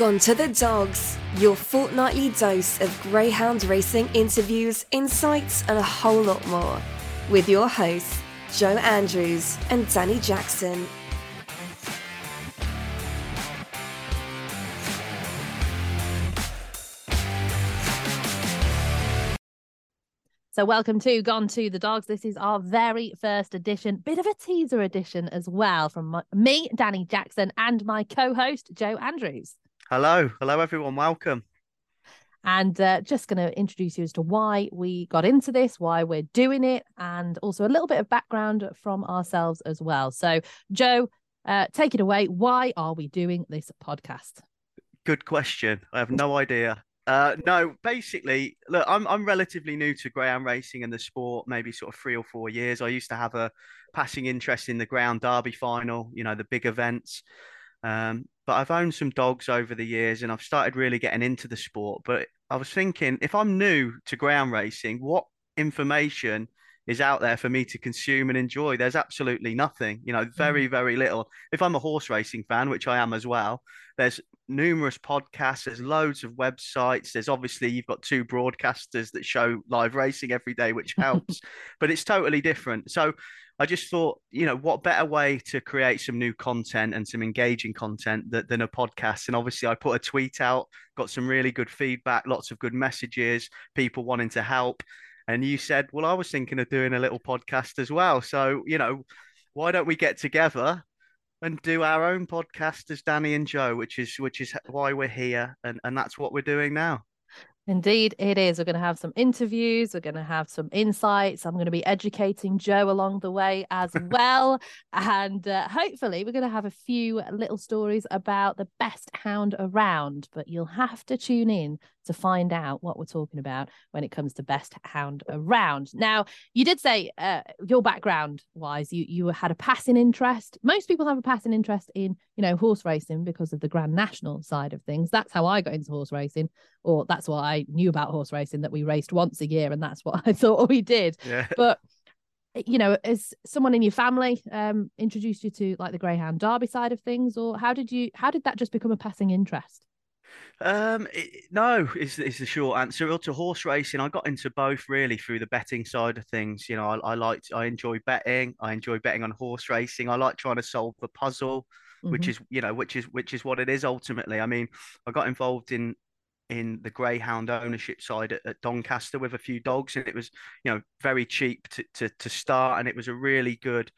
Gone to the Dogs, your fortnightly dose of greyhound racing interviews, insights, and a whole lot more. With your hosts, Joe Andrews and Dani Jackson. So, welcome to Gone to the Dogs. This is our very first edition, bit of a teaser edition as well from my, me, Dani Jackson, and my co host, Joe Andrews. Hello. Hello, everyone. Welcome. And uh, just going to introduce you as to why we got into this, why we're doing it, and also a little bit of background from ourselves as well. So, Joe, uh, take it away. Why are we doing this podcast? Good question. I have no idea. Uh, no, basically, look, I'm I'm relatively new to greyhound racing and the sport, maybe sort of three or four years. I used to have a passing interest in the Greyhound Derby final, you know, the big events. Um, but I've owned some dogs over the years, and I've started really getting into the sport. But I was thinking, if I'm new to ground racing, what information is out there for me to consume and enjoy. There's absolutely nothing, you know, very, mm. very little. If I'm a horse racing fan, which I am as well, there's numerous podcasts, there's loads of websites. There's obviously you've got two broadcasters that show live racing every day, which helps, but it's totally different. So I just thought, you know, what better way to create some new content and some engaging content that, than a podcast? And obviously, I put a tweet out, got some really good feedback, lots of good messages, people wanting to help and you said, "Well, I was thinking of doing a little podcast as well. So, you know, why don't we get together and do our own podcast as Dani and Joe, which is which is why we're here, and and that's what we're doing now." Indeed, it is. We're going to have some interviews. We're going to have some insights. I'm going to be educating Joe along the way as well. and uh, hopefully, we're going to have a few little stories about the best hound around. But you'll have to tune in to find out what we're talking about when it comes to best hound around. Now, you did say uh, your background wise, you you had a passing interest. Most people have a passing interest in you know horse racing because of the Grand National side of things. That's how I got into horse racing, or that's what I knew about horse racing. That we raced once a year, and that's what I thought we did. Yeah. But you know, as someone in your family um introduced you to like the Greyhound Derby side of things, or how did you how did that just become a passing interest? Um, it, no, is is the short answer. To horse racing, I got into both really through the betting side of things. You know, I, I liked, I enjoy betting. I enjoy betting on horse racing. I like trying to solve the puzzle, mm-hmm. which is, you know, which is which is what it is ultimately. I mean, I got involved in in the greyhound ownership side at, at, Doncaster with a few dogs, and it was, you know, very cheap to to, to start, and it was a really good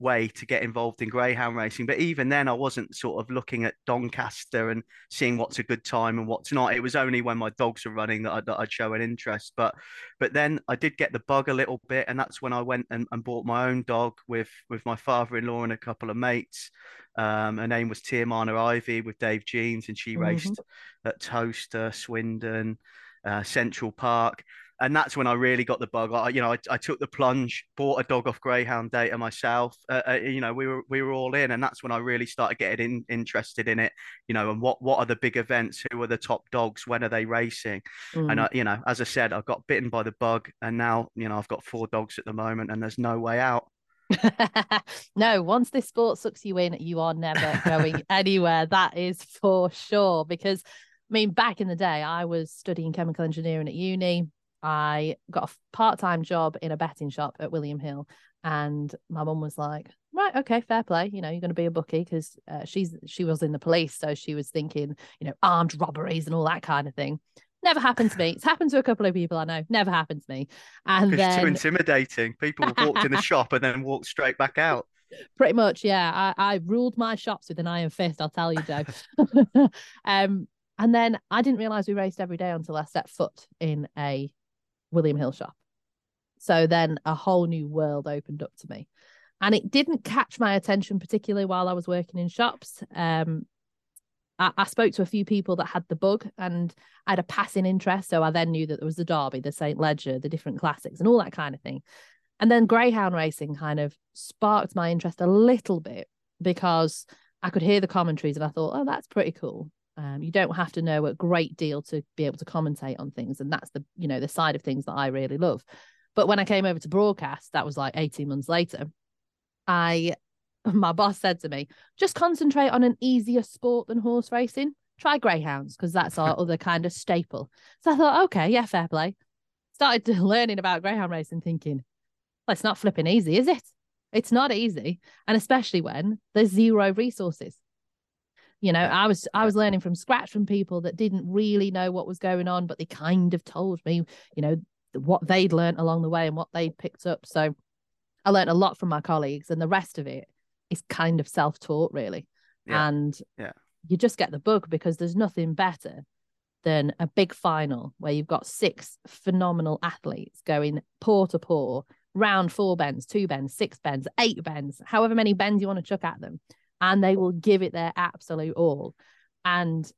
way to get involved in greyhound racing. But even then, I wasn't sort of looking at Doncaster and seeing what's a good time and what's not. It was only when my dogs were running that I'd, that I'd show an interest. But but then I did get the bug a little bit, and that's when I went and, and bought my own dog with with my father-in-law and a couple of mates. Um, her name was Tiamana Ivy with Dave Jeans, and she mm-hmm. raced at Towcester, Swindon, uh, Central Park and that's when I really got the bug. I, you know, I, I took the plunge, bought a dog off Greyhound Data myself. Uh, uh, you know, we were we were all in, and that's when I really started getting in, interested in it. You know, and what what are the big events? Who are the top dogs? When are they racing? Mm. And I, you know, as I said, I got bitten by the bug, and now you know I've got four dogs at the moment, and there's no way out. no, once this sport sucks you in, you are never going anywhere. That is for sure. Because I mean, back in the day, I was studying chemical engineering at uni. I got a part time job in a betting shop at William Hill. And my mum was like, right, okay, fair play. You know, you're going to be a bookie because uh, she's she was in the police, so she was thinking, you know, armed robberies and all that kind of thing. Never happened to me. It's happened to a couple of people I know. Never happened to me. And it's then... too intimidating. People walked in the shop and then walked straight back out. Pretty much, yeah. I, I ruled my shops with an iron fist. I'll tell you, Joe. um, and then I didn't realize we raced every day until I set foot in a William Hill shop. So then a whole new world opened up to me. And it didn't catch my attention, particularly while I was working in shops. Um, I, I spoke to a few people that had the bug and I had a passing interest. So I then knew that there was the Derby, the St. Leger, the different classics, and all that kind of thing. And then greyhound racing kind of sparked my interest a little bit because I could hear the commentaries and I thought, oh, that's pretty cool. Um, you don't have to know a great deal to be able to commentate on things, and that's the you know the side of things that I really love. But when I came over to broadcast, that was like 18 months later. I my boss said to me, just concentrate on an easier sport than horse racing. try greyhounds because that's our other kind of staple. So I thought, okay, yeah, fair play. Started learning about greyhound racing, thinking, well, it's not flipping easy, is it? It's not easy, and especially when there's zero resources. You know, I was I was learning from scratch from people that didn't really know what was going on, but they kind of told me, you know, what they'd learned along the way and what they'd picked up. So I learned a lot from my colleagues, and the rest of it is kind of self-taught, really. Yeah. And Yeah. you just get the bug because there's nothing better than a big final where you've got six phenomenal athletes going paw to paw, round four bends, two bends, six bends, eight bends, however many bends you want to chuck at them. And they will give it their absolute all. And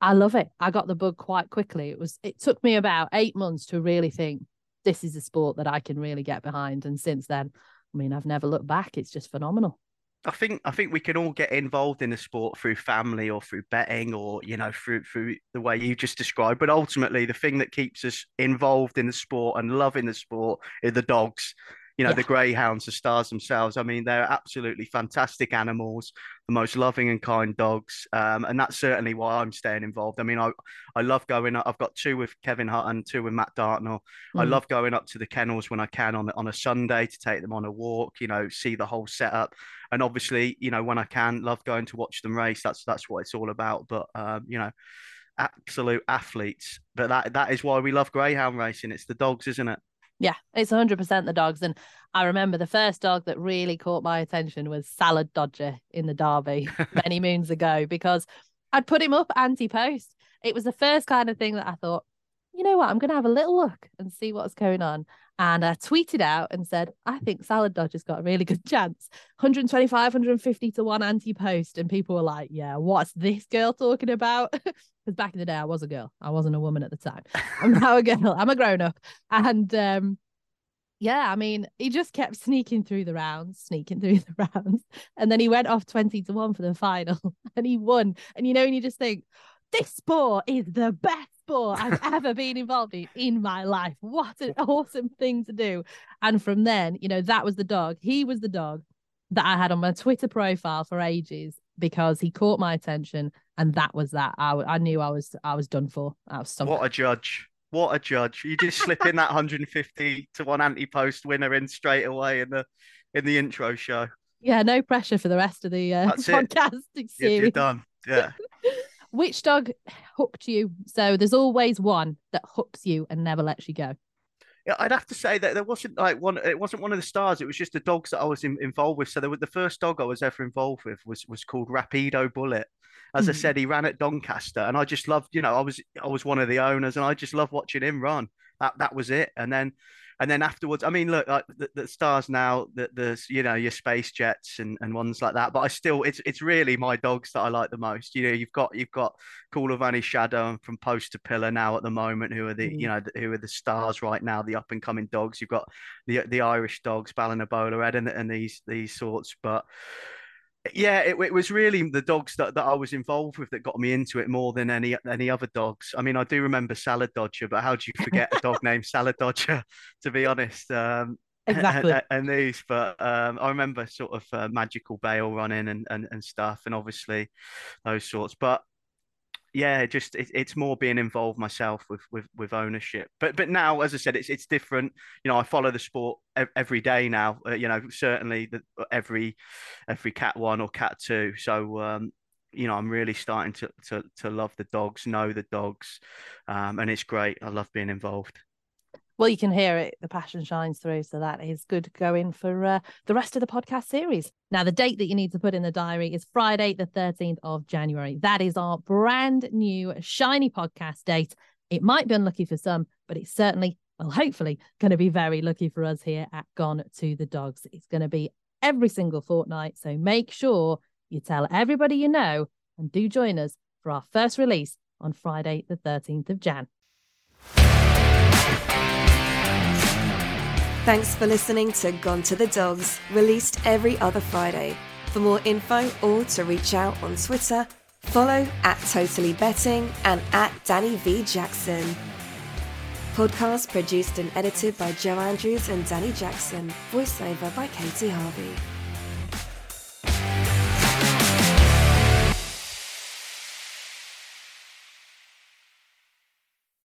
I love it. I got the bug quite quickly. It was it took me about eight months to really think this is a sport that I can really get behind. And since then, I mean, I've never looked back. It's just phenomenal. I think I think we can all get involved in the sport through family or through betting or you know through through the way you just described. But ultimately, the thing that keeps us involved in the sport and loving the sport is the dogs. You know, Yeah. the greyhounds, the stars themselves. I mean, they're absolutely fantastic animals, the most loving and kind dogs, um, and that's certainly why I'm staying involved. I mean, I I love going. up. I've got two with Kevin Hutton, two with Matt Dartnell. I Mm. love going up to the kennels when I can on on a Sunday to take them on a walk. You know, see the whole setup, and obviously, you know, when I can, love going to watch them race. That's that's what it's all about. But um, you know, absolute athletes. But that that is why we love greyhound racing. It's the dogs, isn't it? Yeah, it's 100% the dogs. And I remember the first dog that really caught my attention was Salad Dodger in the Derby many moons ago because I'd put him up anti post. It was the first kind of thing that I thought, you know what, I'm going to have a little look and see what's going on. And I tweeted out and said, I think Salad Dodger's got a really good chance 125, 150 to one anti post. And people were like, yeah, what's this girl talking about? Because back in the day, I was a girl, I wasn't a woman at the time. I'm now a girl, I'm a grown up. And um, yeah, I mean, he just kept sneaking through the rounds, sneaking through the rounds. And then he went off 20 to 1 for the final and he won. And you know, and you just think, this sport is the best sport I've ever been involved in in my life. What an awesome thing to do. And from then, you know, that was the dog. He was the dog that I had on my Twitter profile for ages because he caught my attention and that was that. I, I knew I was I was done for. I was sunk. What a judge! What a judge! You just slip in that 150 to one anti-post winner in straight away in the in the intro show. Yeah, no pressure for the rest of the uh, That's podcast You're, you're done. Yeah. Which dog hooked you? So there's always one that hooks you and never lets you go. Yeah, I'd have to say that there wasn't like one. It wasn't one of the stars. It was just the dogs that I was in, involved with. So there was the first dog I was ever involved with was was called Rapido Bullet. As I Mhm. said, he ran at Doncaster, and I just loved. You know, I was I was one of the owners, and I just loved watching him run. That that was it. And then and then afterwards, I mean, look, like the, the stars now, that there's you know your space jets and, and ones like that. But I still, it's it's really my dogs that I like the most. You know, you've got you've got Coolavani Shadow and from Post to Pillar now at the moment, who are the Mm. you know the- who are the stars right now, the up and coming dogs. You've got the the Irish dogs, Ballinabola Ed, and, and these these sorts. But yeah, it, it was really the dogs that, that I was involved with that got me into it more than any any other dogs. I mean, I do remember Salad Dodger, but how do you forget a dog named Salad Dodger? To be honest, um, Exactly. and, and these, but um, I remember sort of uh, Magical Bale running and, and and stuff, and obviously those sorts. But yeah, just it, it's more being involved myself with with with ownership. But but now, as I said, it's it's different. You know, I follow the sport every day now. Uh, you know, certainly the every every cat one or cat two. So um, you know, I'm really starting to to to love the dogs, know the dogs, um, and it's great. I love being involved. Well, you can hear it. The passion shines through. So that is good going for uh, the rest of the podcast series. Now, the date that you need to put in the diary is Friday, the 13th of January. That is our brand new shiny podcast date. It might be unlucky for some, but it's certainly, well, hopefully, going to be very lucky for us here at Gone to the Dogs. It's going to be every single fortnight. So make sure you tell everybody you know and do join us for our first release on Friday, the 13th of Jan. Thanks for listening to Gone to the Dogs, released every other Friday. For more info or to reach out on Twitter, follow at Totally Betting and at Dani V. Jackson. Podcast produced and edited by Joe Andrews and Dani Jackson. Voiceover by Katie Harvey.